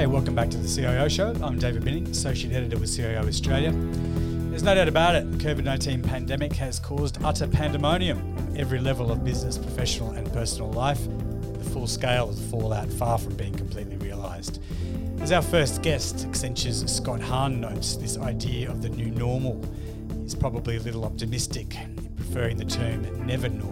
Hi, welcome back to the CIO Show. I'm David Binning, Associate Editor with CIO Australia. There's no doubt about it, the COVID 19 pandemic has caused utter pandemonium on every level of business, professional, and personal life. The full scale of the fallout far from being completely realised. As our first guest, Accenture's Scott Hahn notes, this idea of the new normal is probably a little optimistic, preferring the term never normal.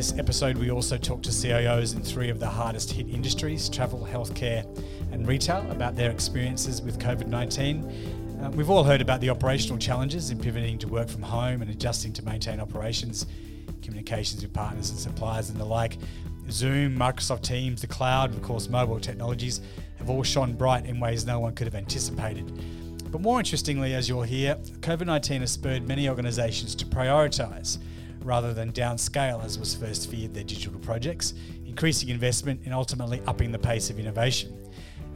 In this episode, we also talked to CIOs in three of the hardest hit industries travel, healthcare, and retail about their experiences with COVID 19. Uh, we've all heard about the operational challenges in pivoting to work from home and adjusting to maintain operations, communications with partners and suppliers, and the like. Zoom, Microsoft Teams, the cloud, of course, mobile technologies have all shone bright in ways no one could have anticipated. But more interestingly, as you'll hear, COVID 19 has spurred many organisations to prioritise rather than downscale as was first feared their digital projects, increasing investment and ultimately upping the pace of innovation.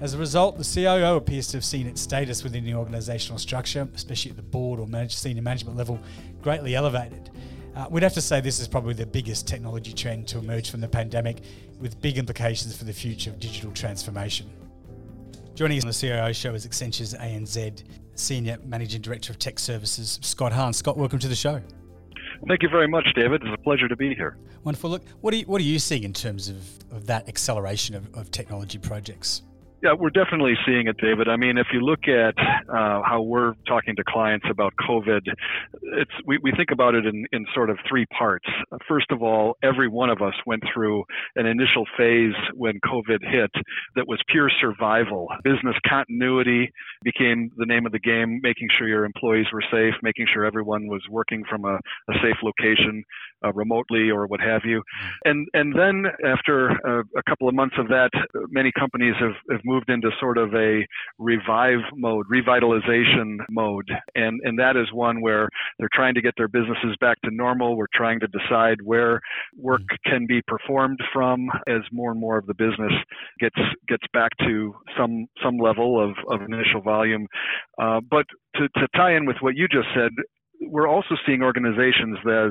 As a result, the CIO appears to have seen its status within the organisational structure, especially at the board or manage, senior management level, greatly elevated. Uh, we'd have to say this is probably the biggest technology trend to emerge from the pandemic, with big implications for the future of digital transformation. Joining us on the CIO show is Accenture's ANZ Senior Managing Director of Tech Services, Scott Hahn. Scott, welcome to the show. Thank you very much, David. It's a pleasure to be here. Wonderful. Look, what are you, what are you seeing in terms of, of that acceleration of, of technology projects? Yeah, we're definitely seeing it, David. I mean, if you look at uh, how we're talking to clients about COVID, it's we, we think about it in, in sort of three parts. First of all, every one of us went through an initial phase when COVID hit that was pure survival. Business continuity became the name of the game, making sure your employees were safe, making sure everyone was working from a, a safe location, uh, remotely or what have you. And and then after a, a couple of months of that, many companies have, have moved moved into sort of a revive mode, revitalization mode. And, and that is one where they're trying to get their businesses back to normal. We're trying to decide where work mm-hmm. can be performed from as more and more of the business gets, gets back to some, some level of, of initial volume. Uh, but to, to tie in with what you just said, we're also seeing organizations that,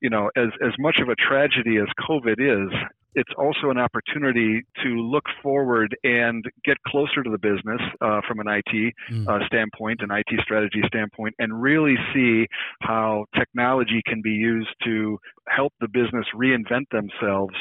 you know, as, as much of a tragedy as COVID is, it's also an opportunity to look forward and get closer to the business uh, from an IT mm. uh, standpoint, an IT strategy standpoint, and really see how technology can be used to help the business reinvent themselves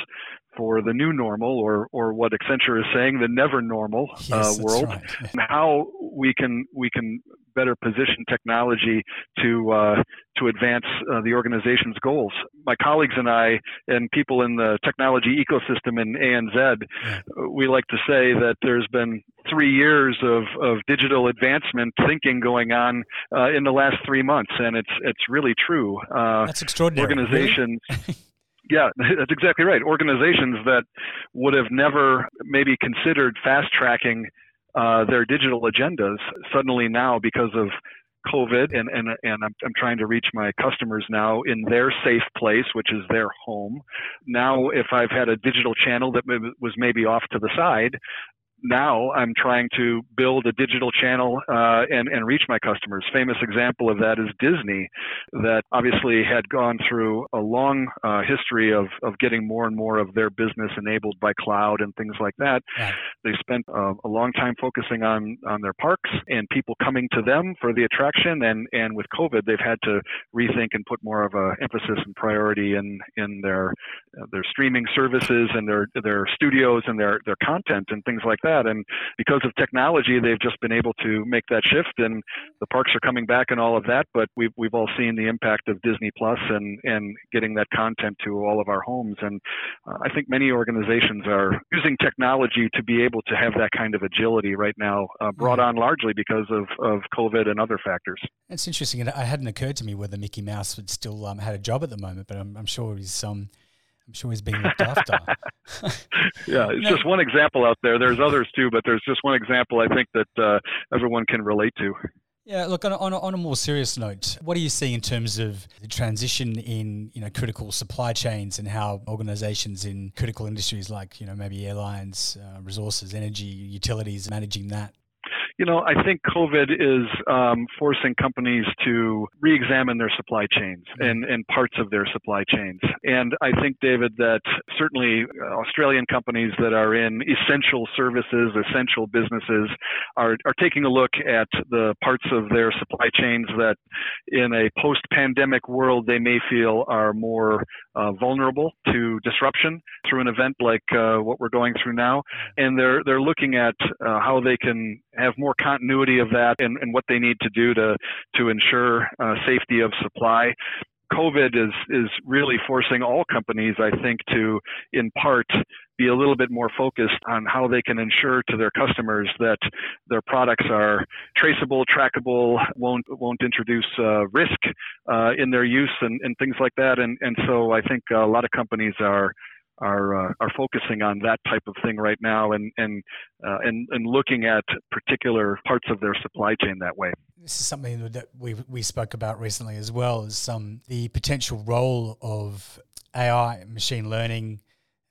for the new normal, or or what Accenture is saying, the never normal uh, yes, uh, world, right. and how we can we can better position technology to uh, to advance uh, the organization's goals. My colleagues and I, and people in the technology ecosystem in ANZ, we like to say that there's been three years of, of digital advancement thinking going on uh, in the last three months, and it's it's really true. Uh, That's extraordinary. Organizations. Really? Yeah, that's exactly right. Organizations that would have never maybe considered fast tracking uh, their digital agendas suddenly now because of COVID and, and, and I'm, I'm trying to reach my customers now in their safe place, which is their home. Now, if I've had a digital channel that was maybe off to the side, now I'm trying to build a digital channel uh, and, and reach my customers. Famous example of that is Disney, that obviously had gone through a long uh, history of, of getting more and more of their business enabled by cloud and things like that. They spent uh, a long time focusing on, on their parks and people coming to them for the attraction. And, and with COVID, they've had to rethink and put more of a emphasis and priority in, in their, their streaming services and their, their studios and their, their content and things like that that. And because of technology, they've just been able to make that shift, and the parks are coming back and all of that. But we've we've all seen the impact of Disney Plus and and getting that content to all of our homes. And uh, I think many organizations are using technology to be able to have that kind of agility right now, uh, brought on largely because of of COVID and other factors. It's interesting. It hadn't occurred to me whether Mickey Mouse would still um, had a job at the moment, but I'm, I'm sure he's um I'm sure he's being looked after. yeah, it's no. just one example out there. There's others too, but there's just one example I think that uh, everyone can relate to. Yeah, look on a, on, a, on a more serious note, what are you seeing in terms of the transition in you know critical supply chains and how organisations in critical industries like you know maybe airlines, uh, resources, energy, utilities managing that? You know, I think COVID is um, forcing companies to re-examine their supply chains and, and parts of their supply chains. And I think, David, that certainly uh, Australian companies that are in essential services, essential businesses, are, are taking a look at the parts of their supply chains that in a post-pandemic world they may feel are more uh, vulnerable to disruption through an event like uh, what we're going through now, and they're they're looking at uh, how they can have more continuity of that and, and what they need to do to to ensure uh, safety of supply. COVID is is really forcing all companies, I think, to in part be a little bit more focused on how they can ensure to their customers that their products are traceable, trackable, won't won't introduce uh, risk uh, in their use and, and things like that. And and so I think a lot of companies are are uh, are focusing on that type of thing right now and and uh, and and looking at particular parts of their supply chain that way. This is something that we we spoke about recently as well as um, the potential role of AI, machine learning,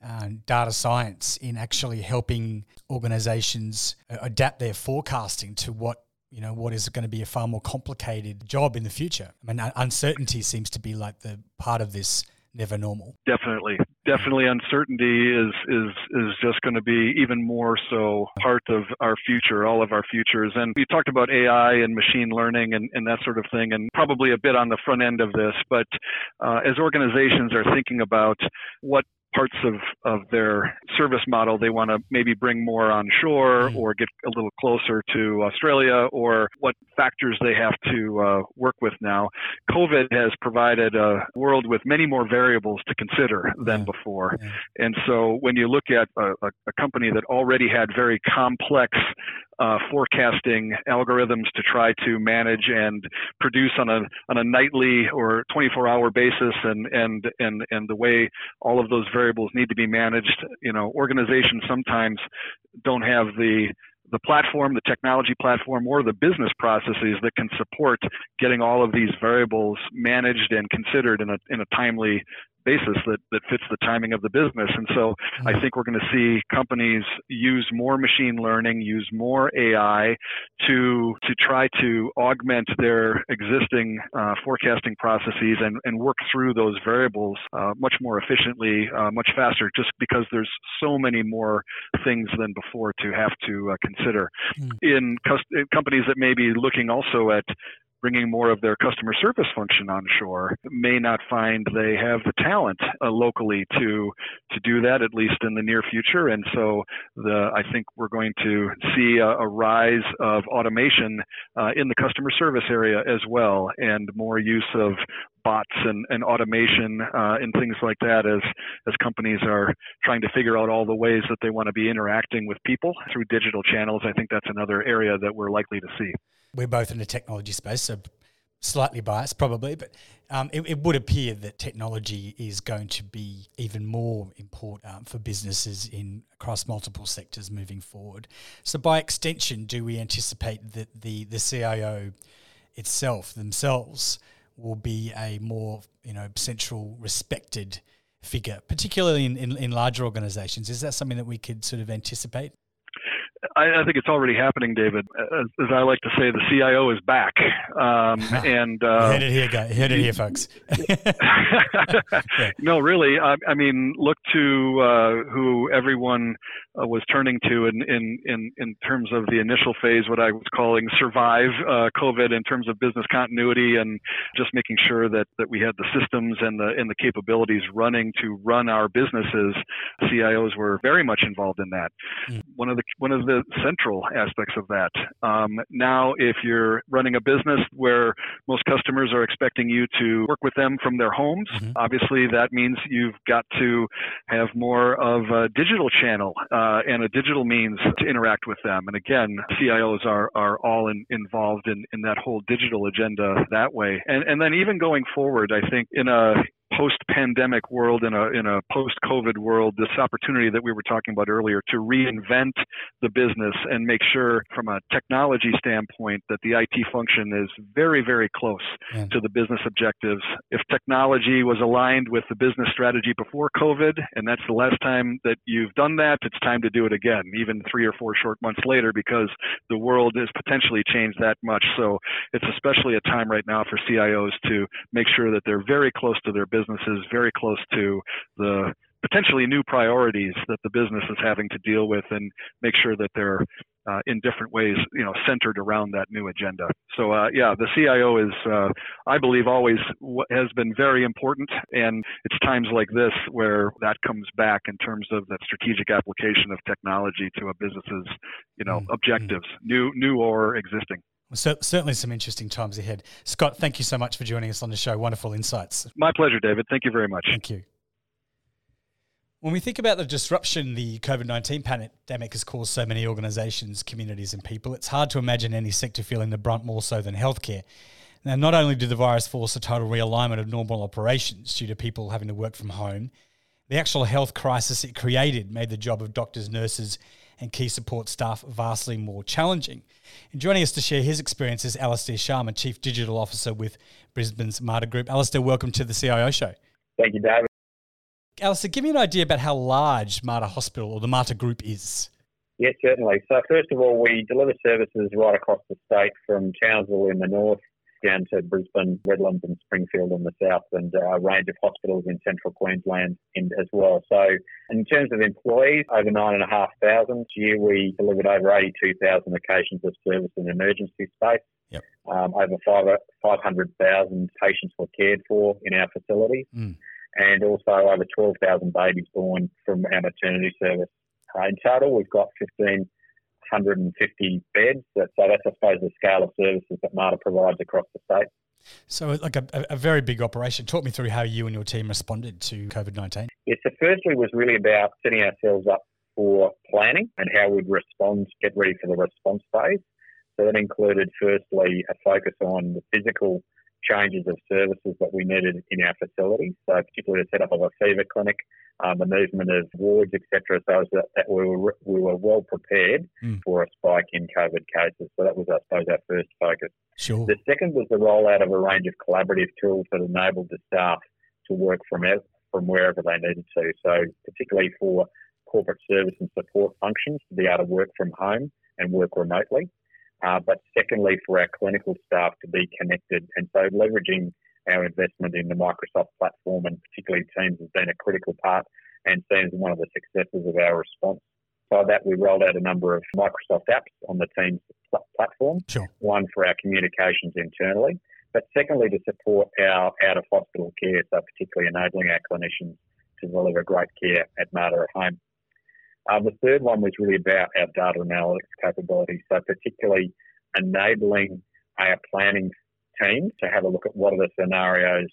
uh, data science in actually helping organizations uh, adapt their forecasting to what you know what is going to be a far more complicated job in the future. I mean, uncertainty seems to be like the part of this never normal. Definitely, definitely uncertainty is is is just going to be even more so part of our future all of our futures. And we talked about ai and machine learning and, and that sort of thing and probably a bit on the front end of this but uh, as organizations are thinking about what parts of, of their service model they want to maybe bring more onshore mm-hmm. or get a little closer to Australia or what factors they have to uh, work with now. COVID has provided a world with many more variables to consider than before. And so when you look at a, a company that already had very complex uh, forecasting algorithms to try to manage and produce on a on a nightly or 24 hour basis and and and and the way all of those variables need to be managed. You know organizations sometimes don't have the the platform, the technology platform, or the business processes that can support getting all of these variables managed and considered in a in a timely basis that, that fits the timing of the business. And so I mm-hmm. think we're going to see companies use more machine learning, use more AI to to try to augment their existing uh, forecasting processes and, and work through those variables uh, much more efficiently, uh, much faster, just because there's so many more things than before to have to uh, consider. Mm. In companies that may be looking also at bringing more of their customer service function onshore may not find they have the talent uh, locally to to do that at least in the near future and so the I think we're going to see a, a rise of automation uh, in the customer service area as well and more use of bots and, and automation uh, and things like that as as companies are trying to figure out all the ways that they want to be interacting with people through digital channels. I think that's another area that we're likely to see. We're both in the technology space, so slightly biased probably, but um, it, it, would appear that technology is going to be even more important um, for businesses in across multiple sectors moving forward. So, by extension, do we anticipate that the the CIO itself themselves will be a more you know central, respected figure, particularly in, in, in larger organizations? Is that something that we could sort of anticipate? I, I, think it's already happening, David. As, as, I like to say, the CIO is back. Um, and uh, hit it here, guys. Hit it here, folks. No, really. I, I, mean, look to uh, who everyone uh, was turning to in, in, in, in terms of the initial phase, what I was calling survive uh, COVID in terms of business continuity and just making sure that, that we had the systems and the, and the capabilities running to run our businesses. CIOs were very much involved in that. Mm. One of the, one of the central aspects of that. Um, now, if you're running a business where most customers are expecting you to work with them from their homes, mm-hmm. obviously that means you've got to have more of a digital channel uh, and a digital means to interact with them. And again, CIOs are, are all in, involved in, in that whole digital agenda that way. And, and then even going forward, I think in a post-pandemic world, in a in a post-COVID world, this opportunity that we were talking about earlier to reinvent the business and make sure, from a technology standpoint, that the IT function is very, very close yeah. to the business objectives. If technology was aligned with the business strategy before COVID, and that's the last time that you've done that, it's time to do it again, even three or four short months later, because the world has potentially changed that much. So it's especially a time right now for CIOs to make sure that they're very close to their businesses, very close to the potentially new priorities that the business is having to deal with and make sure that they're uh, in different ways, you know, centered around that new agenda. So, uh, yeah, the CIO is, uh, I believe, always has been very important, and it's times like this where that comes back in terms of that strategic application of technology to a business's, you know, mm-hmm. objectives, new, new or existing. So, certainly some interesting times ahead. Scott, thank you so much for joining us on the show. Wonderful insights. My pleasure, David. Thank you very much. Thank you. When we think about the disruption the COVID 19 pandemic has caused so many organisations, communities, and people, it's hard to imagine any sector feeling the brunt more so than healthcare. Now, not only did the virus force a total realignment of normal operations due to people having to work from home, the actual health crisis it created made the job of doctors, nurses, and key support staff vastly more challenging. And joining us to share his experience is Alastair Sharman, Chief Digital Officer with Brisbane's Mater Group. Alastair, welcome to the CIO Show. Thank you, David. Alastair, give me an idea about how large Mater Hospital or the Mater Group is. Yes, certainly. So, first of all, we deliver services right across the state from Townsville in the north down to Brisbane, Redlands, and Springfield in the south, and a range of hospitals in central Queensland in, as well. So, in terms of employees, over 9,500. This year, we delivered over 82,000 occasions of service in emergency space. Yep. Um, over 500,000 patients were cared for in our facilities. Mm and also over 12,000 babies born from our maternity service. Uh, in total, we've got 1,550 beds. So that's, I suppose, the scale of services that Mater provides across the state. So, like a, a, very big operation. Talk me through how you and your team responded to COVID 19. Yes, so firstly was really about setting ourselves up for planning and how we'd respond, get ready for the response phase. So that included, firstly, a focus on the physical changes of services that we needed in our facilities. So particularly the setup of a fever clinic, um, the movement of wards, etc. So that, that we were we were well prepared mm. for a spike in COVID cases. So that was, I suppose, our first focus. Sure. The second was the rollout of a range of collaborative tools that enabled the staff to work from from wherever they needed to. So particularly for corporate service and support functions to be able to work from home and work remotely. Uh, but secondly, for our clinical staff to be connected. And so leveraging our investment in the Microsoft platform and particularly Teams has been a critical part and seen as one of the successes of our response. By that, we rolled out a number of Microsoft apps on the Teams pl- platform. Sure. One for our communications internally, but secondly to support our out of hospital care, so particularly enabling our clinicians to deliver great care at Mater at home. Uh, the third one was really about our data analytics capability, so particularly enabling our planning team to have a look at what are the scenarios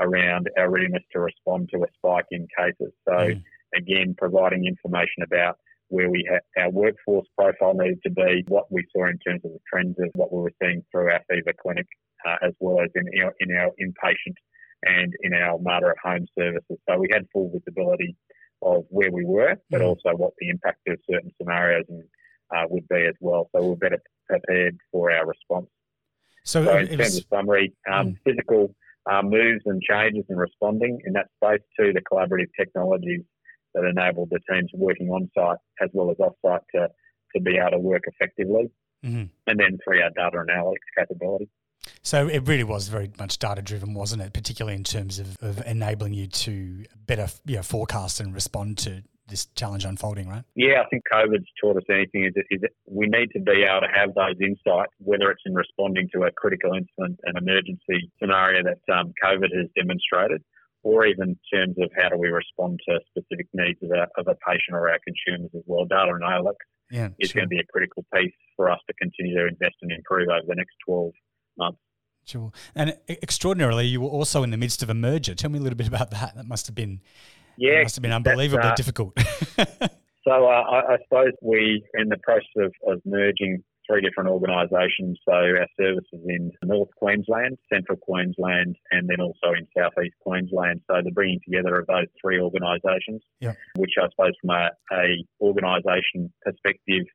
around our readiness to respond to a spike in cases. So mm. again, providing information about where we ha- our workforce profile needed to be, what we saw in terms of the trends of what we were seeing through our fever clinic, uh, as well as in our, in our inpatient and in our Mater at home services. So we had full visibility of where we were, but mm. also what the impact of certain scenarios and, uh, would be as well. So we're better prepared for our response. So, so in terms was, of summary, um, mm. physical uh, moves and changes and responding in that space to the collaborative technologies that enable the teams working on site as well as off site to, to be able to work effectively. Mm-hmm. And then three, our data analytics capability. So it really was very much data driven, wasn't it? Particularly in terms of, of enabling you to better you know, forecast and respond to this challenge unfolding, right? Yeah, I think COVID's taught us anything is, is that we need to be able to have those insights, whether it's in responding to a critical incident, an emergency scenario that um, COVID has demonstrated, or even in terms of how do we respond to specific needs of, our, of a patient or our consumers as well. Data analytics yeah, is sure. going to be a critical piece for us to continue to invest and improve over the next 12 months. Sure. And extraordinarily, you were also in the midst of a merger. Tell me a little bit about that. That must have been yeah, must have been unbelievably uh, difficult. so uh, I, I, suppose we, in the process of, of merging three different organisations. So our services in North Queensland, Central Queensland, and then also in Southeast Queensland. So the bringing together of those three organisations, yeah. which I suppose from a, a organisation perspective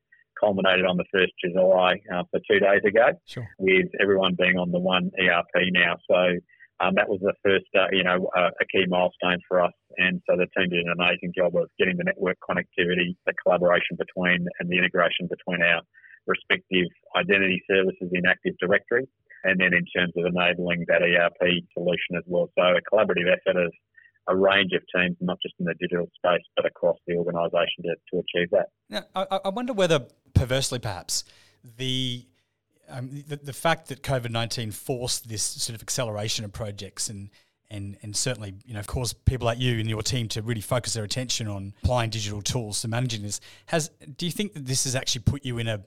culminated on the 1st of July uh, for two days ago, sure. with everyone being on the one ERP now. So um, that was the first, uh, you know, uh, a key milestone for us. And so the team did an amazing job of getting the network connectivity, the collaboration between, and the integration between our respective identity services in Active Directory. And then in terms of enabling that ERP solution as well. So a collaborative effort of a range of teams, not just in the digital space, but across the organisation to, to achieve that. Now, I, I wonder whether, perversely perhaps, the um, the, the fact that COVID nineteen forced this sort of acceleration of projects and and and certainly you know of course people like you and your team to really focus their attention on applying digital tools to managing this has do you think that this has actually put you in a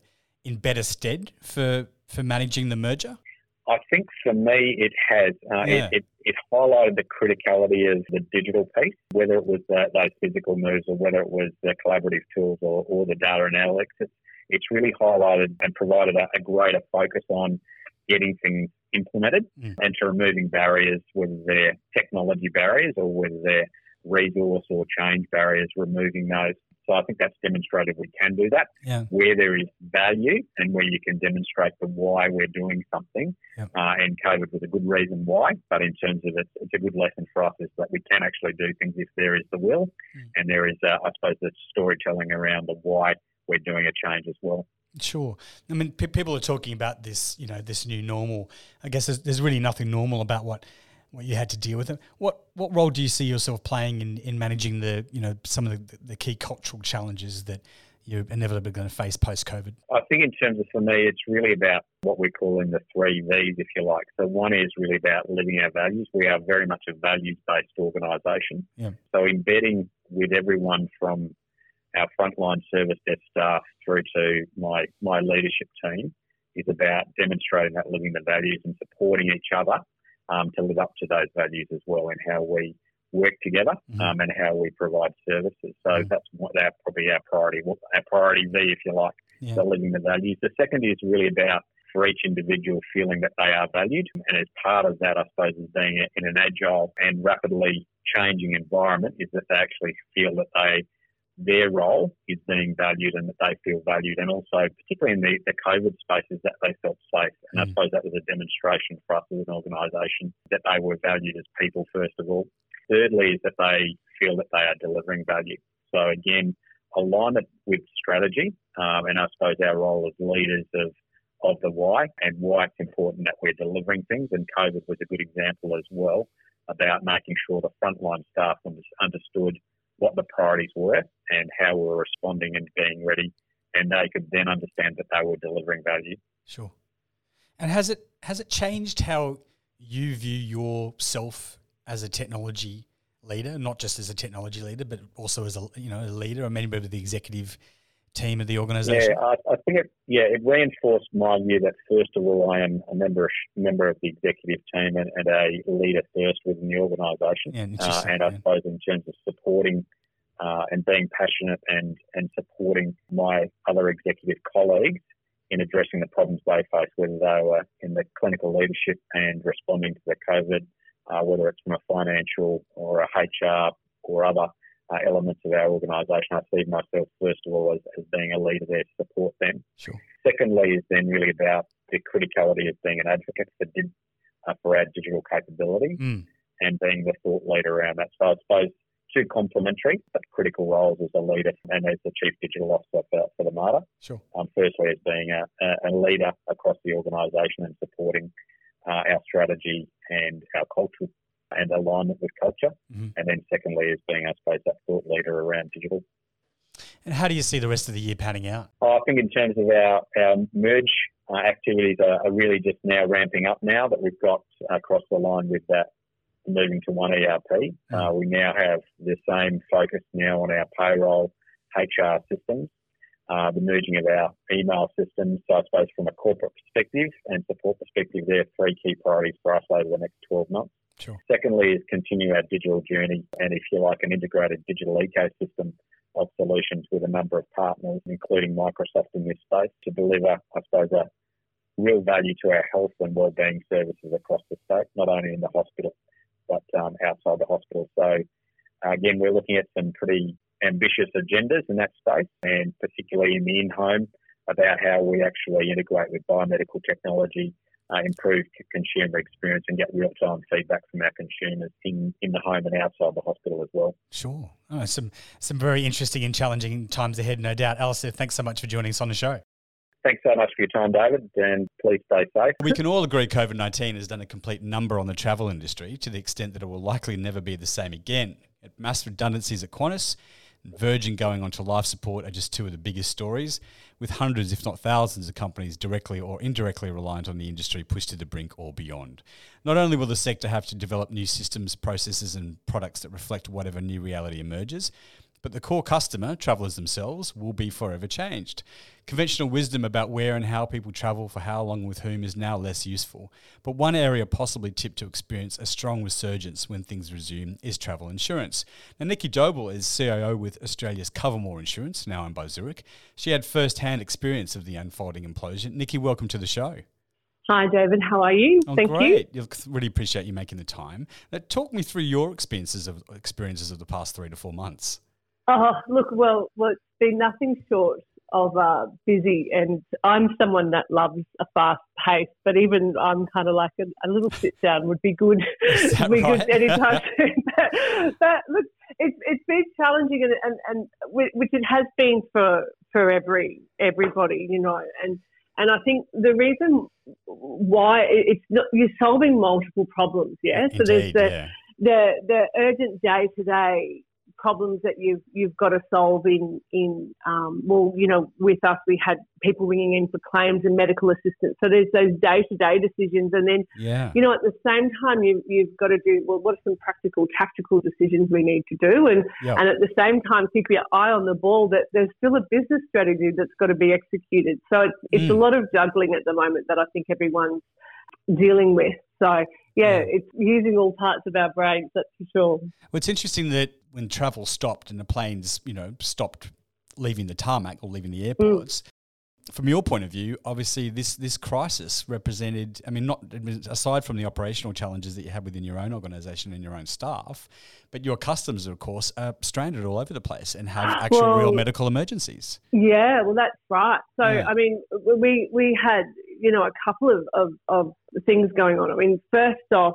in better stead for for managing the merger? I think for me it has. Uh, Yeah. it, it, it highlighted the criticality of the digital piece, whether it was the, those physical moves or whether it was the collaborative tools or, or the data analytics. It's, it's really highlighted and provided a, a greater focus on getting things implemented Mm. and to removing barriers, whether they're technology barriers or whether they're resource or change barriers, removing those. So I think that's demonstrated we can do that Yeah. where there is value and where you can demonstrate the why we're doing something. Yep. Uh, and COVID was a good reason why, but in terms of it, it's a good lesson for us is that we can actually do things if there is the will Mm. and there is, uh, I suppose, the storytelling around the why we're doing a change as well. Sure. I mean, pe people are talking about this, you know, this new normal. I guess there's, there's really nothing normal about what what you had to deal with. What what role do you see yourself playing in, in managing the, you know, some of the, the key cultural challenges that you're inevitably going to face post COVID? I think in terms of for me, it's really about what we're calling the three V's, if you like. So one is really about living our values. We are very much a values-based organisation. Yeah. So embedding with everyone from our frontline service desk staff through to my, my leadership team is about demonstrating that living the values and supporting each other um, to live up to those values as well and how we work together Mhm. um, and how we provide services. So Mhm. that's what our, probably our priority, our priority V, if you like Yeah. the living the values. The second is really about for each individual feeling that they are valued. And as part of that, I suppose, is being in an agile and rapidly changing environment, is that they actually feel that they their role is being valued and that they feel valued. And also, particularly in the, the COVID spaces, that they felt safe. And I Mm. suppose that was a demonstration for us as an organisation that they were valued as people, first of all. Thirdly, is that they feel that they are delivering value. So again, alignment with strategy, um, and I suppose our role as leaders of of the why and why it's important that we're delivering things. And COVID was a good example as well about making sure the frontline staff understood priorities were and how we were responding and being ready, and they could then understand that they were delivering value. Sure. And has it has it changed how you view yourself as a technology leader, not just as a technology leader, but also as a you know a leader, a member of the executive team of the organisation? Yeah, I, I think it. Yeah, it reinforced my view that first of all, I am a member member of the executive team and, and a leader first within the organisation. Yeah, uh, and I suppose in terms of supporting uh, and being passionate and and supporting my other executive colleagues in addressing the problems they face, whether they were in the clinical leadership and responding to the COVID, uh, whether it's from a financial or a HR or other uh, elements of our organisation. I see myself first of all as, as being a leader there to support them. Sure. Secondly, is then really about the criticality of being an advocate for, uh, for our digital capability Mm. and being the thought leader around that. So I suppose two complementary but critical roles as a leader and as the chief digital officer for, for the Mater. Sure. Um, firstly, as being a, a, leader across the organisation and supporting uh, our strategy and our culture and alignment with culture. Mhm. And then secondly, as being, I suppose, that thought leader around digital. And how do you see the rest of the year panning out? I think in terms of our, our merge uh, activities are, are really just now ramping up now that we've got across the line with that moving to one ERP. Uh, we now have the same focus now on our payroll HR systems, uh, the merging of our email systems. So I suppose from a corporate perspective and support perspective, there are three key priorities for us over the next 12 months. Sure. Secondly is continue our digital journey and if you like an integrated digital ecosystem of solutions with a number of partners, including Microsoft in this space, to deliver, I suppose, a real value to our health and wellbeing services across the state, not only in the hospital but um, outside the hospital. So again, we're looking at some pretty ambitious agendas in that space, and particularly in the in-home about how we actually integrate with biomedical technology uh, improve consumer experience and get real time feedback from our consumers in, in the home and outside the hospital as well. Sure. Oh, some, some very interesting and challenging times ahead, no doubt. Alastair, thanks so much for joining us on the show. Thanks so much for your time, David, and please stay safe. We can all agree COVID 19 has done a complete number on the travel industry to the extent that it will likely never be the same again. Mass redundancies at Qantas, Virgin going on to life support are just two of the biggest stories, with hundreds, if not thousands, of companies directly or indirectly reliant on the industry pushed to the brink or beyond. Not only will the sector have to develop new systems, processes, and products that reflect whatever new reality emerges, but the core customer, travellers themselves, will be forever changed. Conventional wisdom about where and how people travel for how long with whom is now less useful, but one area possibly tipped to experience a strong resurgence when things resume is travel insurance. Now, Nicki Doble is CIO with Australia's Cover-More Insurance, now owned by Zurich. She had first-hand experience of the unfolding implosion. Nicki, welcome to the show. Hi, David. How are you? Oh, Thank great. you. Really appreciate you making the time. Now, talk me through your experiences of experiences of the past three to four months. Oh, look, well, well it's been nothing short of uh, busy, and I'm someone that loves a fast pace. But even I'm kind of like a, a little sit down would be good. be right? good anytime soon. but, but, look, it's it's been challenging, and, and and which it has been for for every everybody, you know, and. And I think the reason why it's not you're solving multiple problems, yeah. Indeed, so there's the yeah. the the urgent day to day problems that you've you've got to solve in in um, well you know with us we had people ringing in for claims and medical assistance so there's those day to day decisions and then yeah. you know at the same time you you've got to do well what are some practical tactical decisions we need to do and yep. and at the same time keep your eye on the ball that there's still a business strategy that's got to be executed so it's it's mm. a lot of juggling at the moment that I think everyone's dealing with so yeah, it's using all parts of our brains, that's for sure. Well, it's interesting that when travel stopped and the planes, you know, stopped leaving the tarmac or leaving the mm. airports, mm. from your point of view, obviously this this crisis represented. I mean, not aside from the operational challenges that you had within your own organisation and your own staff, but your customers, of course, are stranded all over the place and have actual well, real medical emergencies. Yeah, well, that's right. So, yeah. I mean, we we had you know, a couple of, of, of things going on. I mean, first off,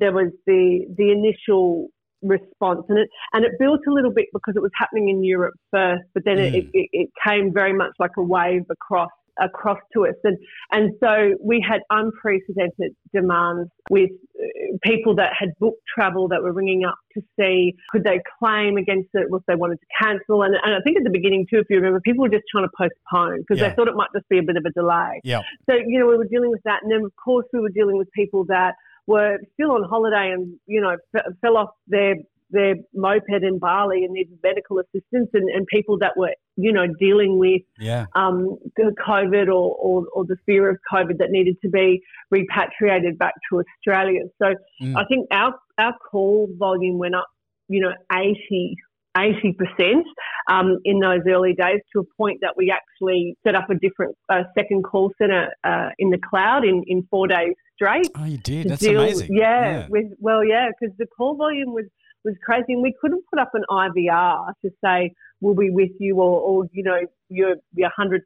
there was the the initial response, and it and it built a little bit because it was happening in Europe first, but then mm. it, it, it came very much like a wave across across to us. And, and so we had unprecedented demands with uh, people that had booked travel that were ringing up to see could they claim against it, if they wanted to cancel. And, and I think at the beginning, too, if you remember, people were just trying to postpone because yeah. they thought it might just be a bit of a delay. Yeah. So, you know, we were dealing with that. And then, of course, we were dealing with people that were still on holiday and, you know, f- fell off their their moped in Bali and needed medical assistance and, and people that were, you know, dealing with yeah. um, COVID or, or, or, the fear of COVID that needed to be repatriated back to Australia. So mm. I think our, our call volume went up, you know, 80, 80% um, in those early days to a point that we actually set up a different uh, second call center uh, in the cloud in, in four days straight. Oh, you did? That's deal, amazing. Yeah, yeah. With, well, yeah, because the call volume was was crazy. And we couldn't put up an IVR to say, we'll be with you or, or you know, you're, you're 115th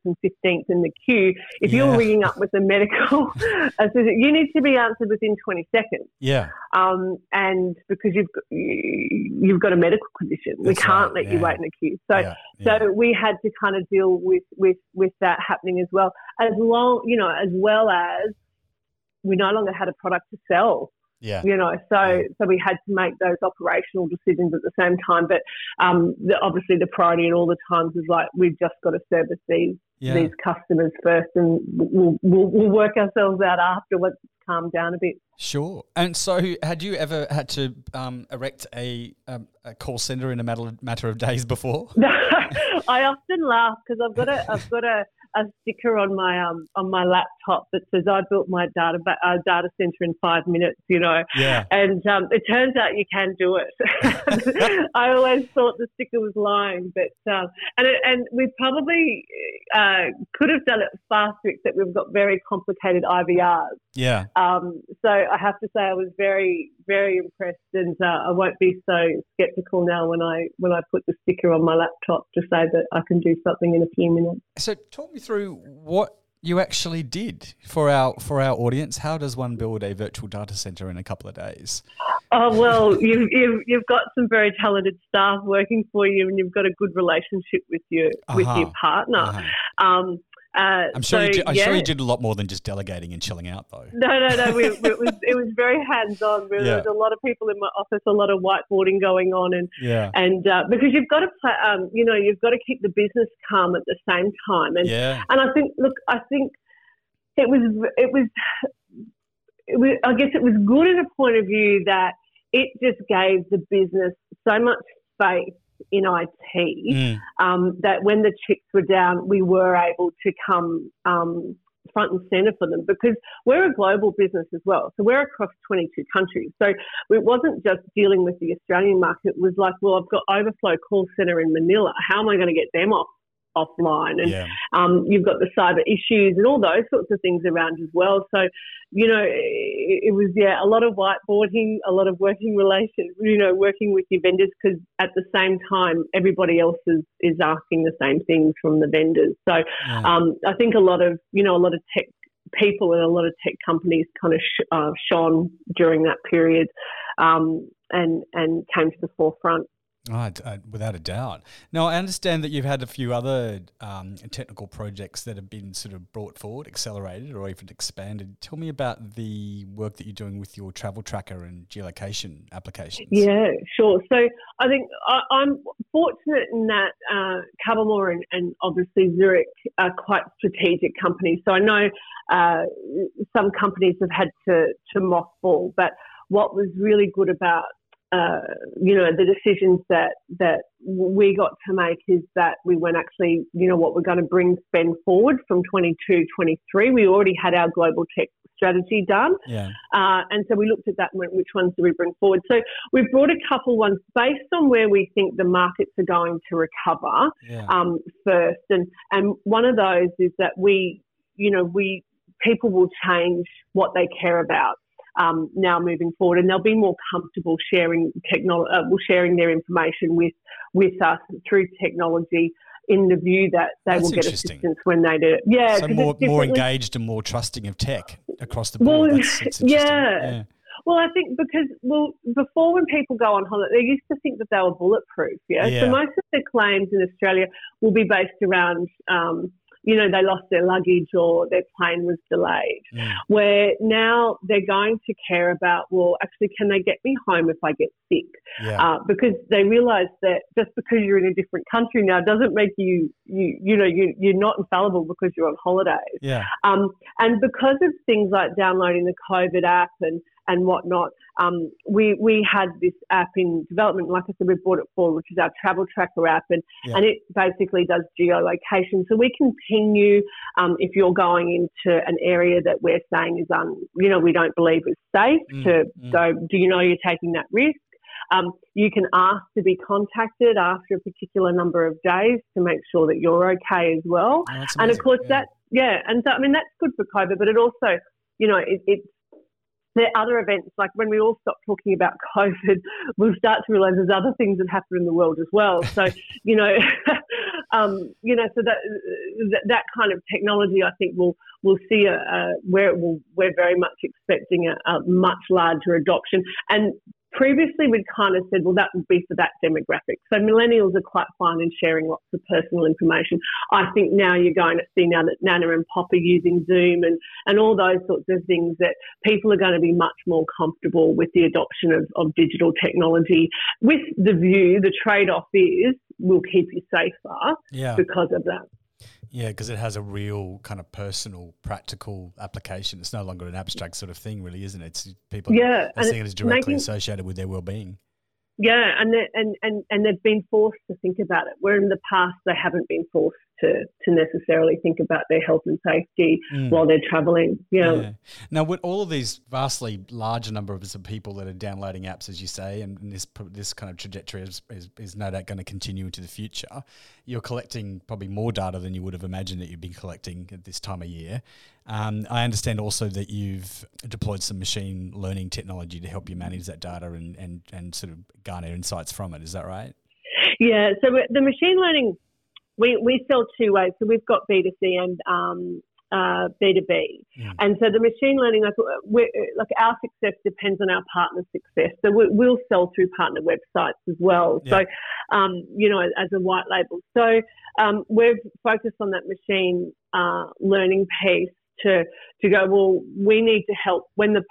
in the queue. If yeah. you're ringing up with a medical assistant, you need to be answered within 20 seconds. Yeah. Um, and because you've got, you've got a medical condition, That's we can't right. let yeah. you wait in the queue. So, yeah. so we had to kind of deal with, with, with that happening as well, as long, you know, as well as we no longer had a product to sell. Yeah. You know, so yeah. so we had to make those operational decisions at the same time. But um, the, obviously, the priority at all the times is like we've just got to service these yeah. these customers first, and we'll, we'll, we'll work ourselves out after once it's calmed down a bit. Sure. And so, had you ever had to um, erect a, um, a call center in a matter, matter of days before? I often laugh because I've got a I've got a a sticker on my um on my laptop that says I built my data uh, data center in five minutes. You know, yeah. And um, it turns out you can do it. I always thought the sticker was lying, but um, and it, and we probably uh, could have done it faster, except we've got very complicated IVRs. Yeah. Um, so I have to say I was very very impressed, and uh, I won't be so skeptical now when I when I put the sticker on my laptop to say that I can do something in a few minutes. So talk me through what you actually did for our for our audience. How does one build a virtual data center in a couple of days? Oh well, you've, you've, you've got some very talented staff working for you, and you've got a good relationship with your uh-huh. with your partner. Uh-huh. Um, uh, I'm sure. So, you did, I'm yeah. sure you did a lot more than just delegating and chilling out, though. No, no, no. We, it was it was very hands on. There yeah. was a lot of people in my office, a lot of whiteboarding going on, and yeah. and uh, because you've got to, play, um, you know, you've got to keep the business calm at the same time. And yeah. and I think, look, I think it was it was it was. I guess it was good in a point of view that it just gave the business so much faith in IT mm. um, that when the chips were down, we were able to come um, front and center for them because we're a global business as well. So we're across 22 countries. So it wasn't just dealing with the Australian market. It was like, well, I've got overflow call center in Manila. How am I going to get them off offline. And yeah. um, you've got the cyber issues and all those sorts of things around as well. So, you know, it, it was, yeah, a lot of whiteboarding, a lot of working relations, you know, working with your vendors because at the same time, everybody else is, is asking the same things from the vendors. So yeah. um, I think a lot of, you know, a lot of tech people and a lot of tech companies kind of sh- uh, shone during that period um, and, and came to the forefront. Oh, without a doubt. Now, I understand that you've had a few other um, technical projects that have been sort of brought forward, accelerated, or even expanded. Tell me about the work that you're doing with your travel tracker and geolocation applications. Yeah, sure. So I think I, am fortunate in that uh, and, and, obviously Zurich are quite strategic companies. So I know uh, some companies have had to, to mothball, but what was really good about uh, you know, the decisions that that we got to make is that we went actually, you know, what we're going to bring spend forward from 22, 23. We already had our global tech strategy done. Yeah. Uh, and so we looked at that and went, which ones do we bring forward? So we've brought a couple ones based on where we think the markets are going to recover yeah. um, first. And, and one of those is that we, you know, we, people will change what they care about um, now moving forward, and they'll be more comfortable sharing technology, uh, sharing their information with with us through technology. In the view that they That's will get assistance when they do it, yeah, so more, more engaged and more trusting of tech across the board. Well, that's, that's yeah. yeah. Well, I think because well, before when people go on holiday, they used to think that they were bulletproof. Yeah. yeah. So most of the claims in Australia will be based around um, you know, they lost their luggage or their plane was delayed. Yeah. Where now they're going to care about, well, actually, can they get me home if I get sick? Yeah. Uh, because they realise that just because you're in a different country now doesn't make you, you, you know, you, you're not infallible because you're on holidays. Yeah. Um, and because of things like downloading the COVID app and and whatnot. Um, we we had this app in development. Like I said, we brought it forward, which is our travel tracker app, and yeah. and it basically does geolocation. So we can ping you um, if you're going into an area that we're saying is un, you know, we don't believe is safe mm, to mm. go. Do you know you're taking that risk? Um, you can ask to be contacted after a particular number of days to make sure that you're okay as well. Oh, and of course, yeah. that yeah, and so I mean that's good for COVID, but it also you know, it, it's there are other events, like when we all stop talking about COVID, we'll start to realize there's other things that happen in the world as well. So, you know, um, you know, so that, that, that kind of technology, I think, will will see a, a where it will. We're very much expecting a, a much larger adoption, and previously we'd kind of said, well, that would be for that demographic. So millennials are quite fine in sharing lots of personal information. I think now you're going to see now that Nana and Pop are using Zoom and, and all those sorts of things that people are going to be much more comfortable with the adoption of, of digital technology with the view, the trade-off is we'll keep you safer yeah. because of that. Yeah, because it has a real kind of personal, practical application. It's no longer an abstract sort of thing, really, isn't it? It's people yeah, are seeing it as directly making, associated with their well-being. Yeah, and and and and they've been forced to think about it. Where in the past they haven't been forced to to necessarily think about their health and safety mm. while they're traveling. Yeah. yeah. Now, with all of these vastly larger numbers of people that are downloading apps, as you say, and this this kind of trajectory is, is, is no doubt going to continue into the future, you're collecting probably more data than you would have imagined that you'd be collecting at this time of year. Um, I understand also that you've deployed some machine learning technology to help you manage that data and, and, and sort of garner insights from it. Is that right? Yeah. So the machine learning, we, we sell two ways. So we've got B2C and um, uh, B2B. Yeah. And so the machine learning, like, like our success depends on our partner success. So we, will sell through partner websites as well. Yeah. So, um, you know, as a white label. So um, we've focused on that machine uh, learning piece to to go well we need to help when the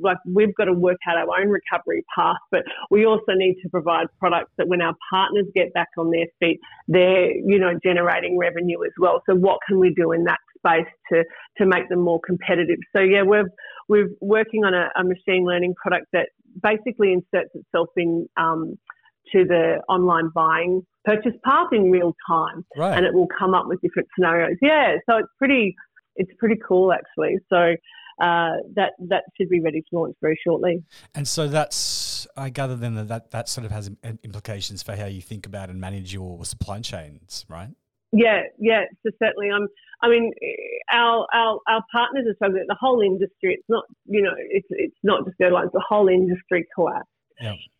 like we've got to work out our own recovery path but we also need to provide products that when our partners get back on their feet they're you know generating revenue as well. So what can we do in that space to to make them more competitive? So yeah we're we're working on a, a machine learning product that basically inserts itself in um, to the online buying purchase path in real time. Right. and it will come up with different scenarios. Yeah so it's pretty it's pretty cool actually. So uh, that that should be ready to launch very shortly. And so that's I gather then that that, that sort of has implications for how you think about and manage your supply chains, right? Yeah, yeah. So certainly, I'm. I mean, our our our partners are struggling. The whole industry. It's not. You know, it's it's not just airlines. The whole industry collapsed.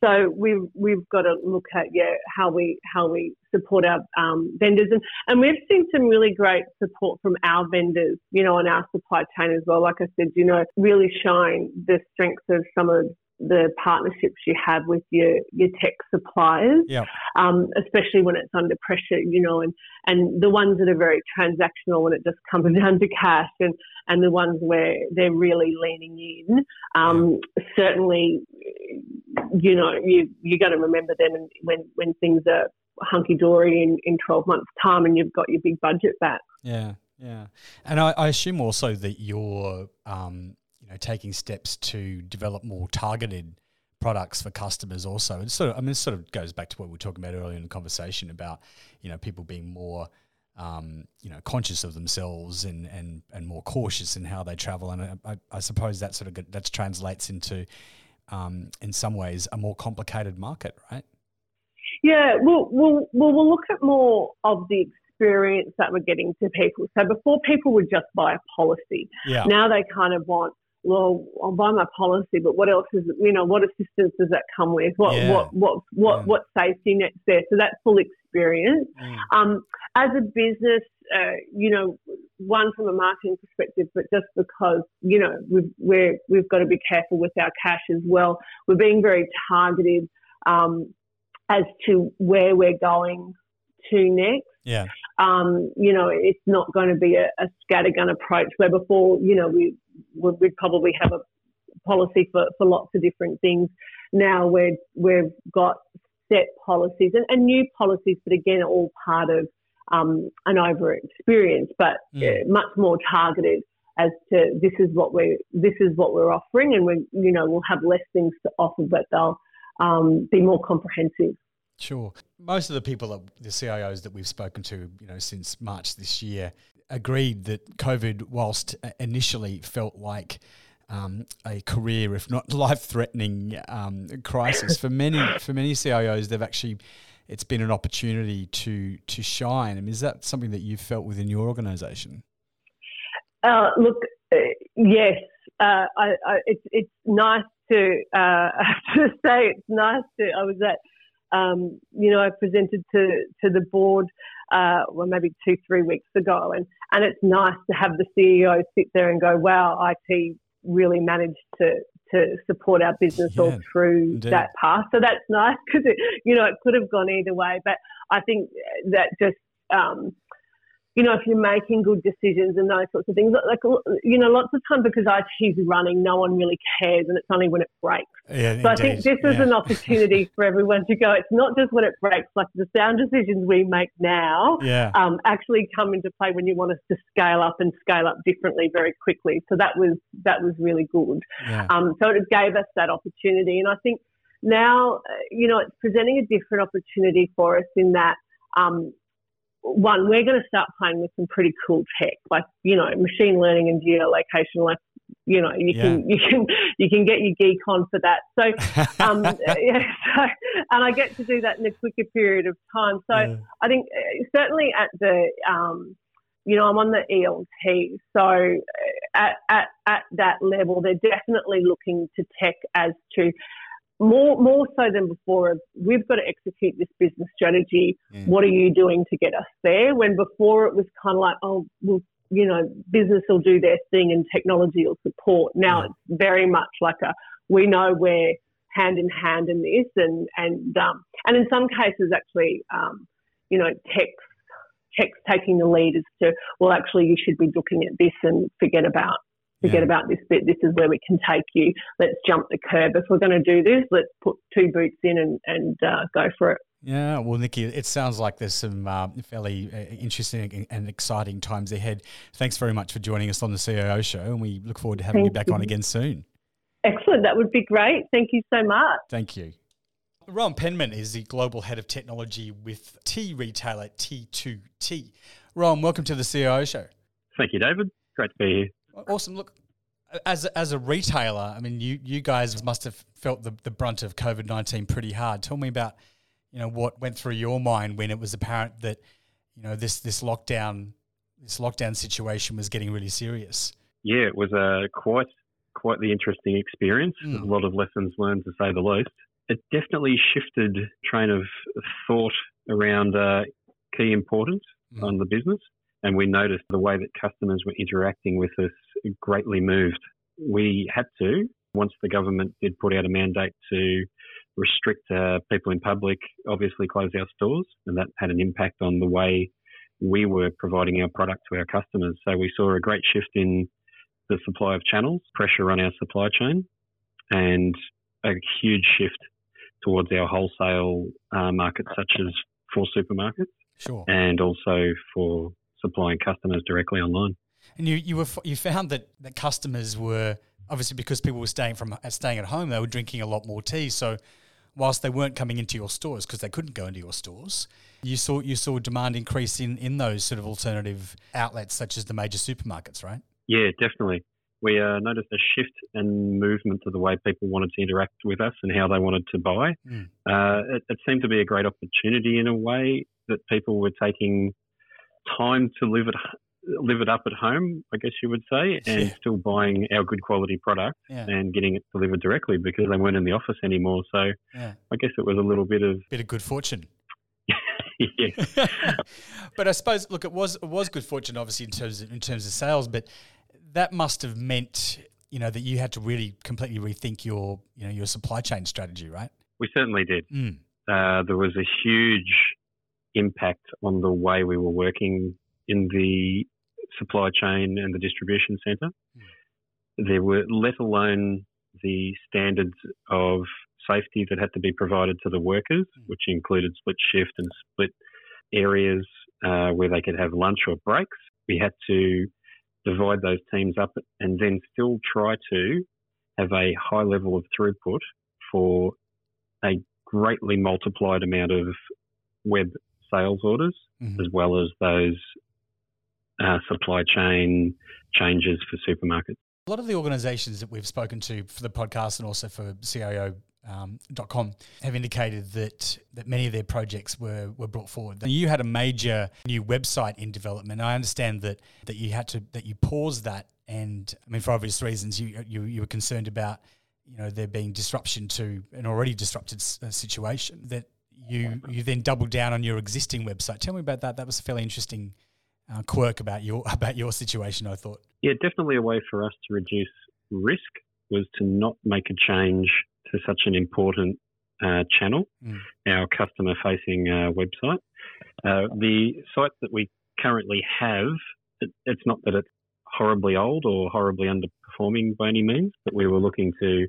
So we've we've got to look at yeah how we how we support our um, vendors and and we've seen some really great support from our vendors you know on our supply chain as well. Like I said, you know, really showing the strengths of some of the partnerships you have with your your tech suppliers, yeah. um, especially when it's under pressure, you know, and and the ones that are very transactional when it just comes down to cash, and and the ones where they're really leaning in. Um, yeah. Certainly, you know, you you got to remember them when when things are hunky dory in in twelve months' time, and you've got your big budget back. Yeah. Yeah, and I, I assume also that your um, know, taking steps to develop more targeted products for customers also. It sort of, I mean, it sort of goes back to what we were talking about earlier in the conversation about, you know, people being more, um, you know, conscious of themselves and, and, and more cautious in how they travel. And I, I suppose that sort of, that translates into, um, in some ways, a more complicated market, right? Yeah, we'll, we'll, we'll, we'll look at more of the experience that we're getting to people. So before people would just buy a policy, yeah. now they kind of want well, I'll buy my policy, but what else is you know what assistance does that come with? What yeah. what what what yeah. what safety nets there? So that's full experience. Mm. Um, as a business, uh, you know, one from a marketing perspective, but just because you know we've we're, we've got to be careful with our cash as well. We're being very targeted um, as to where we're going to next. Yeah. Um, you know, it's not going to be a, a scattergun approach where before, you know, we we'd probably have a policy for, for lots of different things. Now we're, we've got set policies and, and new policies, but again, all part of um, an over experience, but mm. uh, much more targeted as to this is what we're this is what we're offering, and we you know we'll have less things to offer, but they'll um, be more comprehensive. Sure. Most of the people that the CIOs that we've spoken to, you know, since March this year, agreed that COVID, whilst initially felt like um, a career, if not life-threatening um, crisis for many for many CIOs, they've actually it's been an opportunity to to shine. I mean, is that something that you've felt within your organisation? Uh, look, uh, yes, uh, I, I, it's it's nice to uh, to say it's nice to. I was at um, you know, I presented to, to the board, uh, well, maybe two, three weeks ago. And, and it's nice to have the CEO sit there and go, wow, IT really managed to, to support our business yeah, all through indeed. that path. So that's nice because, you know, it could have gone either way. But I think that just, um, you know, if you're making good decisions and those sorts of things, like, you know, lots of time because IT's running, no one really cares and it's only when it breaks. Yeah, so I think this is yeah. an opportunity for everyone to go, it's not just when it breaks, like the sound decisions we make now yeah. um, actually come into play when you want us to scale up and scale up differently very quickly. So that was, that was really good. Yeah. Um, so it gave us that opportunity. And I think now, uh, you know, it's presenting a different opportunity for us in that, um, one, we're going to start playing with some pretty cool tech, like you know, machine learning and geolocation. Like you know, you yeah. can you can you can get your geek on for that. So, um, yeah, so, and I get to do that in a quicker period of time. So, yeah. I think uh, certainly at the um, you know, I'm on the ELT, so uh, at, at, at that level, they're definitely looking to tech as to more more so than before we've got to execute this business strategy yeah. what are you doing to get us there when before it was kind of like oh well you know business will do their thing and technology will support now yeah. it's very much like a we know we're hand in hand in this and and um, and in some cases actually um, you know tech's tech's taking the lead as to well actually you should be looking at this and forget about forget yeah. about this bit. This is where we can take you. Let's jump the curb. If we're going to do this, let's put two boots in and, and uh, go for it. Yeah, well, Nicki, it sounds like there's some uh, fairly uh, interesting and exciting times ahead. Thanks very much for joining us on the CIO show, and we look forward to having Thank you back you. on again soon. Excellent. That would be great. Thank you so much. Thank you. Rohan Penman is the global head of technology with tea retailer T2T. Rohan, welcome to the CIO show. Thank you, David. Great to be here. Awesome. Look, as as a retailer, I mean, you you guys must have felt the, the brunt of COVID nineteen pretty hard. Tell me about, you know, what went through your mind when it was apparent that, you know, this this lockdown this lockdown situation was getting really serious. Yeah, it was a quite quite the interesting experience. Mm. A lot of lessons learned, to say the least. It definitely shifted train of thought around uh, key importance mm. on the business and we noticed the way that customers were interacting with us greatly moved. We had to, once the government did put out a mandate to restrict uh, people in public, obviously close our stores, and that had an impact on the way we were providing our product to our customers. So we saw a great shift in the supply of channels, pressure on our supply chain, and a huge shift towards our wholesale uh, markets, such as for supermarkets, sure, and also for supplying customers directly online. And you you were you found that that customers were obviously because people were staying from staying at home, they were drinking a lot more tea. So whilst they weren't coming into your stores because they couldn't go into your stores, you saw you saw demand increase in in those sort of alternative outlets such as the major supermarkets, right? Yeah, definitely. We uh, noticed a shift and movement to the way people wanted to interact with us and how they wanted to buy. Mm. Uh, it, it seemed to be a great opportunity in a way that people were taking time to live it live it up at home, I guess you would say, and yeah. still buying our good quality product yeah. and getting it delivered directly because they weren't in the office anymore. So yeah. I guess it was a little bit of bit of good fortune. yeah. but I suppose look, it was it was good fortune, obviously in terms of, in terms of sales, but that must have meant you know that you had to really completely rethink your you know your supply chain strategy, right? We certainly did. Mm. Uh, there was a huge impact on the way we were working in the supply chain and the distribution centre. Mm. There were, let alone the standards of safety that had to be provided to the workers, mm. which included split shift and split areas uh, where they could have lunch or breaks. We had to divide those teams up and then still try to have a high level of throughput for a greatly multiplied amount of web sales orders mm-hmm. as well as those uh, supply chain changes for supermarkets. A lot of the organisations that we've spoken to for the podcast and also for CIO um, .com have indicated that that many of their projects were were brought forward. You had a major new website in development. I understand that that you had to that you paused that, and I mean for obvious reasons, you you, you were concerned about you know there being disruption to an already disrupted uh, situation. That you you then doubled down on your existing website. Tell me about that. That was a fairly interesting uh, quirk about your about your situation. I thought. Yeah, definitely a way for us to reduce risk was to not make a change to such an important uh, channel, mm. our customer facing uh, website. Uh, the site that we currently have, it, it's not that it's horribly old or horribly underperforming by any means, but we were looking to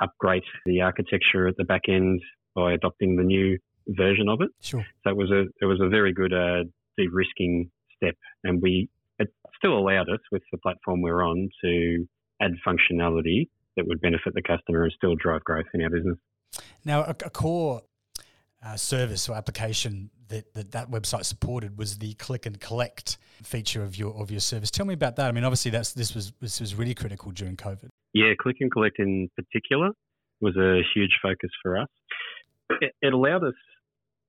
upgrade the architecture at the back end by adopting the new version of it. Sure. So it was a it was a very good uh, de-risking step, and we it still allowed us with the platform we're on to add functionality that would benefit the customer and still drive growth in our business. Now, a, a core uh, service or application that, that that website supported was the click and collect feature of your of your service. Tell me about that. I mean, obviously that's this was this was really critical during COVID. Yeah, click and collect in particular was a huge focus for us. It, it allowed us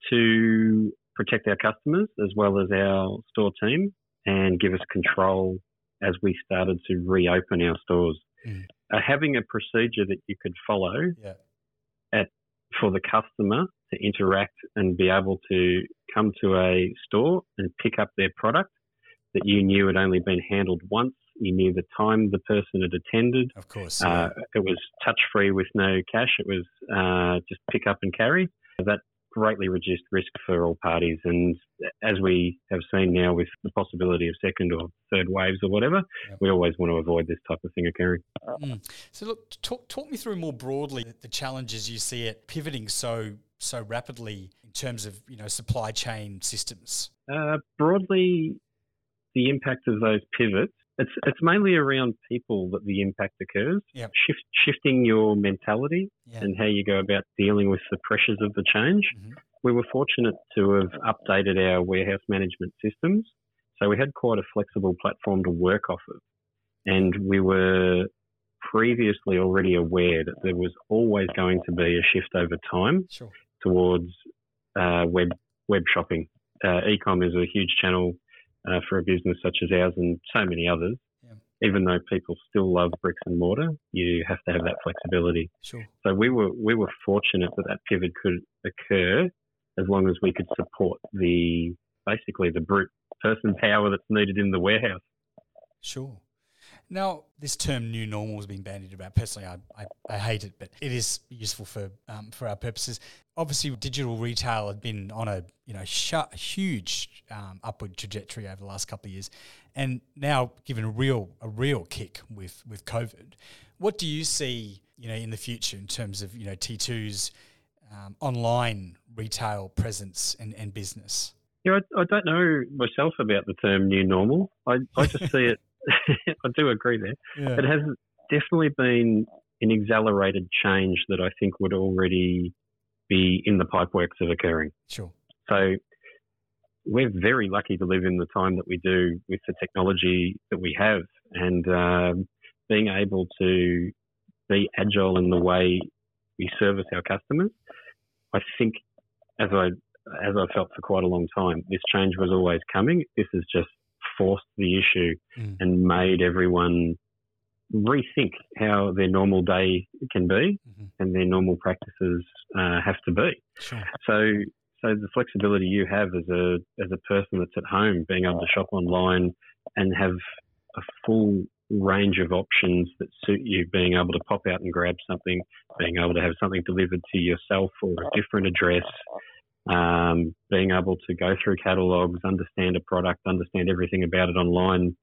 to protect our customers as well as our store team and give us control as we started to reopen our stores. Mm. Uh, having a procedure that you could follow yeah. at for the customer to interact and be able to come to a store and pick up their product that you knew had only been handled once. You knew the time the person had attended. Of course. Uh, it was touch free with no cash. It was uh, just pick up and carry. That greatly reduced risk for all parties. And as we have seen now with the possibility of second or third waves or whatever, we always want to avoid this type of thing occurring. Mm. So, look, talk, talk me through more broadly the challenges you see it pivoting so so rapidly in terms of you know supply chain systems. Uh, broadly, the impact of those pivots it's it's mainly around people that the impact occurs. Yep. Shift, shifting your mentality and how you go about dealing with the pressures of the change. Mm-hmm. We were fortunate to have updated our warehouse management systems, so we had quite a flexible platform to work off of, and we were previously already aware that there was always going to be a shift over time sure. towards uh, web web shopping. Uh, ecom is a huge channel uh, for a business such as ours and so many others. Yeah. Even though people still love bricks and mortar, you have to have that flexibility. Sure. So we were we were fortunate that that pivot could occur as long as we could support the basically the brute person power that's needed in the warehouse. Sure. Now, this term "new normal" has been bandied about. Personally, I, I, I hate it, but it is useful for um, for our purposes. Obviously, digital retail had been on a you know sh- huge um, upward trajectory over the last couple of years, and now given a real a real kick with with COVID. What do you see you know in the future in terms of you know T2's um, online retail presence and, and business? Yeah, I, I, don't know myself about the term new normal. I, I just see it I do agree there. Yeah. It has definitely been an accelerated change that I think would already be in the pipeworks of occurring. Sure. So we're very lucky to live in the time that we do with the technology that we have and um, being able to be agile in the way we service our customers. I think, as I as I felt for quite a long time, this change was always coming. This is just forced the issue mm. and made everyone rethink how their normal day can be mm-hmm. and their normal practices uh, have to be. Sure. So, so the flexibility you have as a as a person that's at home, being able to shop online and have a full range of options that suit you, being able to pop out and grab something, being able to have something delivered to yourself or a different address, um, being able to go through catalogs, understand a product, understand everything about it online,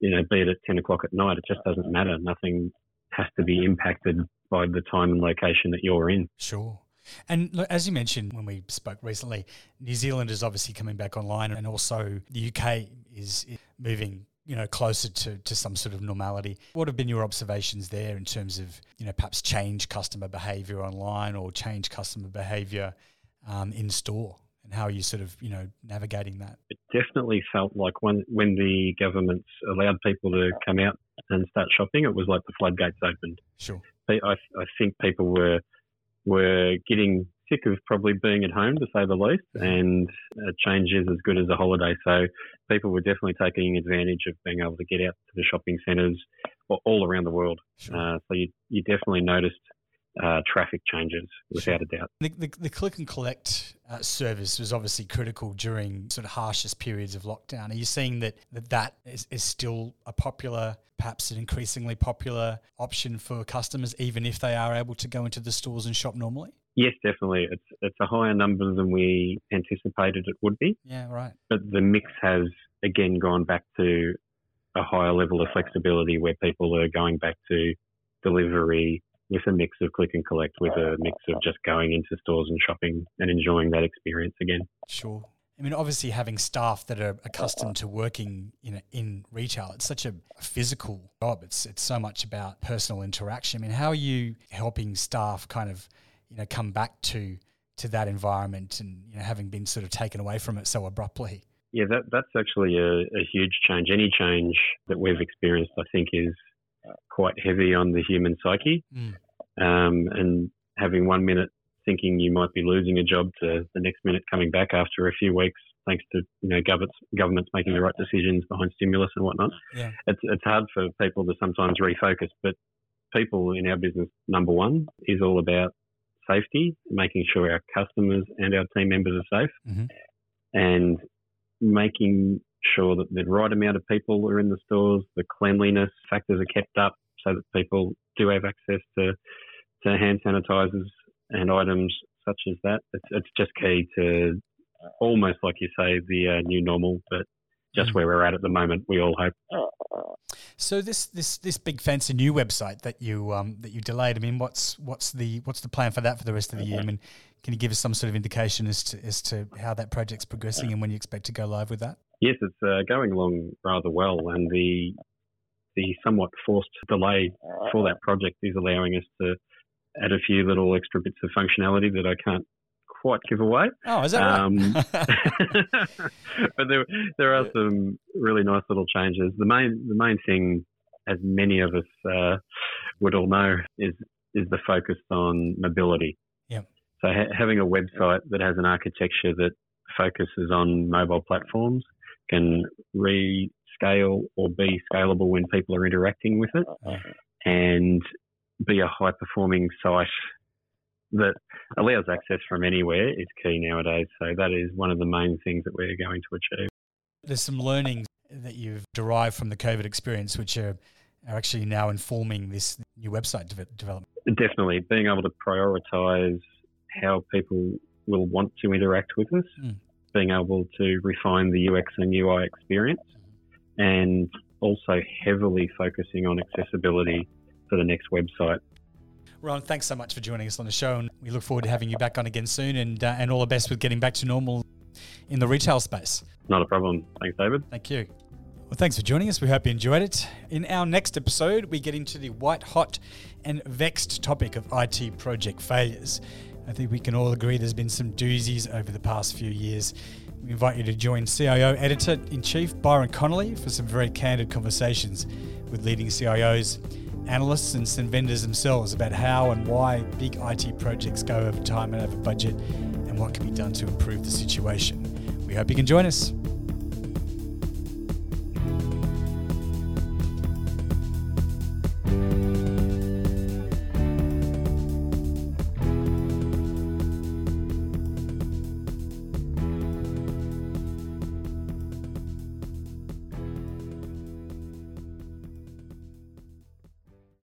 you know, be it at 10 o'clock at night, it just doesn't matter. Nothing has to be impacted by the time and location that you're in. Sure. And look, as you mentioned when we spoke recently, New Zealand is obviously coming back online, and also the UK is moving, you know, closer to, to some sort of normality. What have been your observations there in terms of, you know, perhaps change customer behaviour online or change customer behaviour um, in store and how are you sort of you know navigating that? It definitely felt like when when the governments allowed people to come out and start shopping, it was like the floodgates opened. Sure, I, I think people were were getting sick of probably being at home to say the least, and a change is as good as a holiday. So people were definitely taking advantage of being able to get out to the shopping centres all around the world. Sure. Uh, so you, you definitely noticed uh, traffic changes without a doubt. The, the, the click and collect uh, service was obviously critical during sort of harshest periods of lockdown. Are you seeing that that, that is, is still a popular, perhaps an increasingly popular option for customers, even if they are able to go into the stores and shop normally? Yes, definitely. It's it's a higher number than we anticipated it would be. Yeah, right. But the mix has again gone back to a higher level of flexibility where people are going back to delivery, with a mix of click and collect, with a mix of just going into stores and shopping and enjoying that experience again. Sure. I mean, obviously, having staff that are accustomed to working in in retail, it's such a physical job. It's it's so much about personal interaction. I mean, how are you helping staff kind of, you know, come back to to that environment and you know, having been sort of taken away from it so abruptly? Yeah, that, that's actually a, a huge change. Any change that we've experienced, I think, is quite heavy on the human psyche. Mm. Um, and having one minute thinking you might be losing a job to the next minute coming back after a few weeks, thanks to you know governments governments making the right decisions behind stimulus and whatnot. Yeah. It's it's hard for people to sometimes refocus, but people in our business, number one, is all about safety, making sure our customers and our team members are safe, mm-hmm. and making sure that the right amount of people are in the stores, the cleanliness factors are kept up so that people do have access to, to hand sanitizers and items such as that. It's, it's just key to almost like you say the uh, new normal, but just mm. where we're at at the moment. We all hope. So this this this big fancy new website that you um, that you delayed. I mean, what's what's the what's the plan for that for the rest of the year? I mean, can you give us some sort of indication as to as to how that project's progressing and when you expect to go live with that? Yes, it's uh, going along rather well, and the the somewhat forced delay for that project is allowing us to add a few little extra bits of functionality that I can't quite give away. Oh, is that um, right? but there there are some really nice little changes. The main the main thing, as many of us uh, would all know, is is the focus on mobility. Yeah. So ha- having a website that has an architecture that focuses on mobile platforms can rescale or be scalable when people are interacting with it, uh-huh. and be a high performing site that allows access from anywhere is key nowadays. So that is one of the main things that we're going to achieve. There's some learnings that you've derived from the COVID experience, which are, are actually now informing this new website de- development. Definitely, being able to prioritise how people will want to interact with us, mm. Being able to refine the UX and UI experience, and also heavily focusing on accessibility for the next website Ron, thanks so much for joining us on the show, and we look forward to having you back on again soon. And uh, and all the best with getting back to normal in the retail space. Not a problem. Thanks, David. Thank you. Well, thanks for joining us. We hope you enjoyed it. In our next episode, we get into the white hot and vexed topic of IT project failures. I think we can all agree there's been some doozies over the past few years. We invite you to join CIO Editor in Chief Byron Connolly for some very candid conversations with leading CIOs, analysts, and some vendors themselves about how and why big IT projects go over time and over budget and what can be done to improve the situation. We hope you can join us.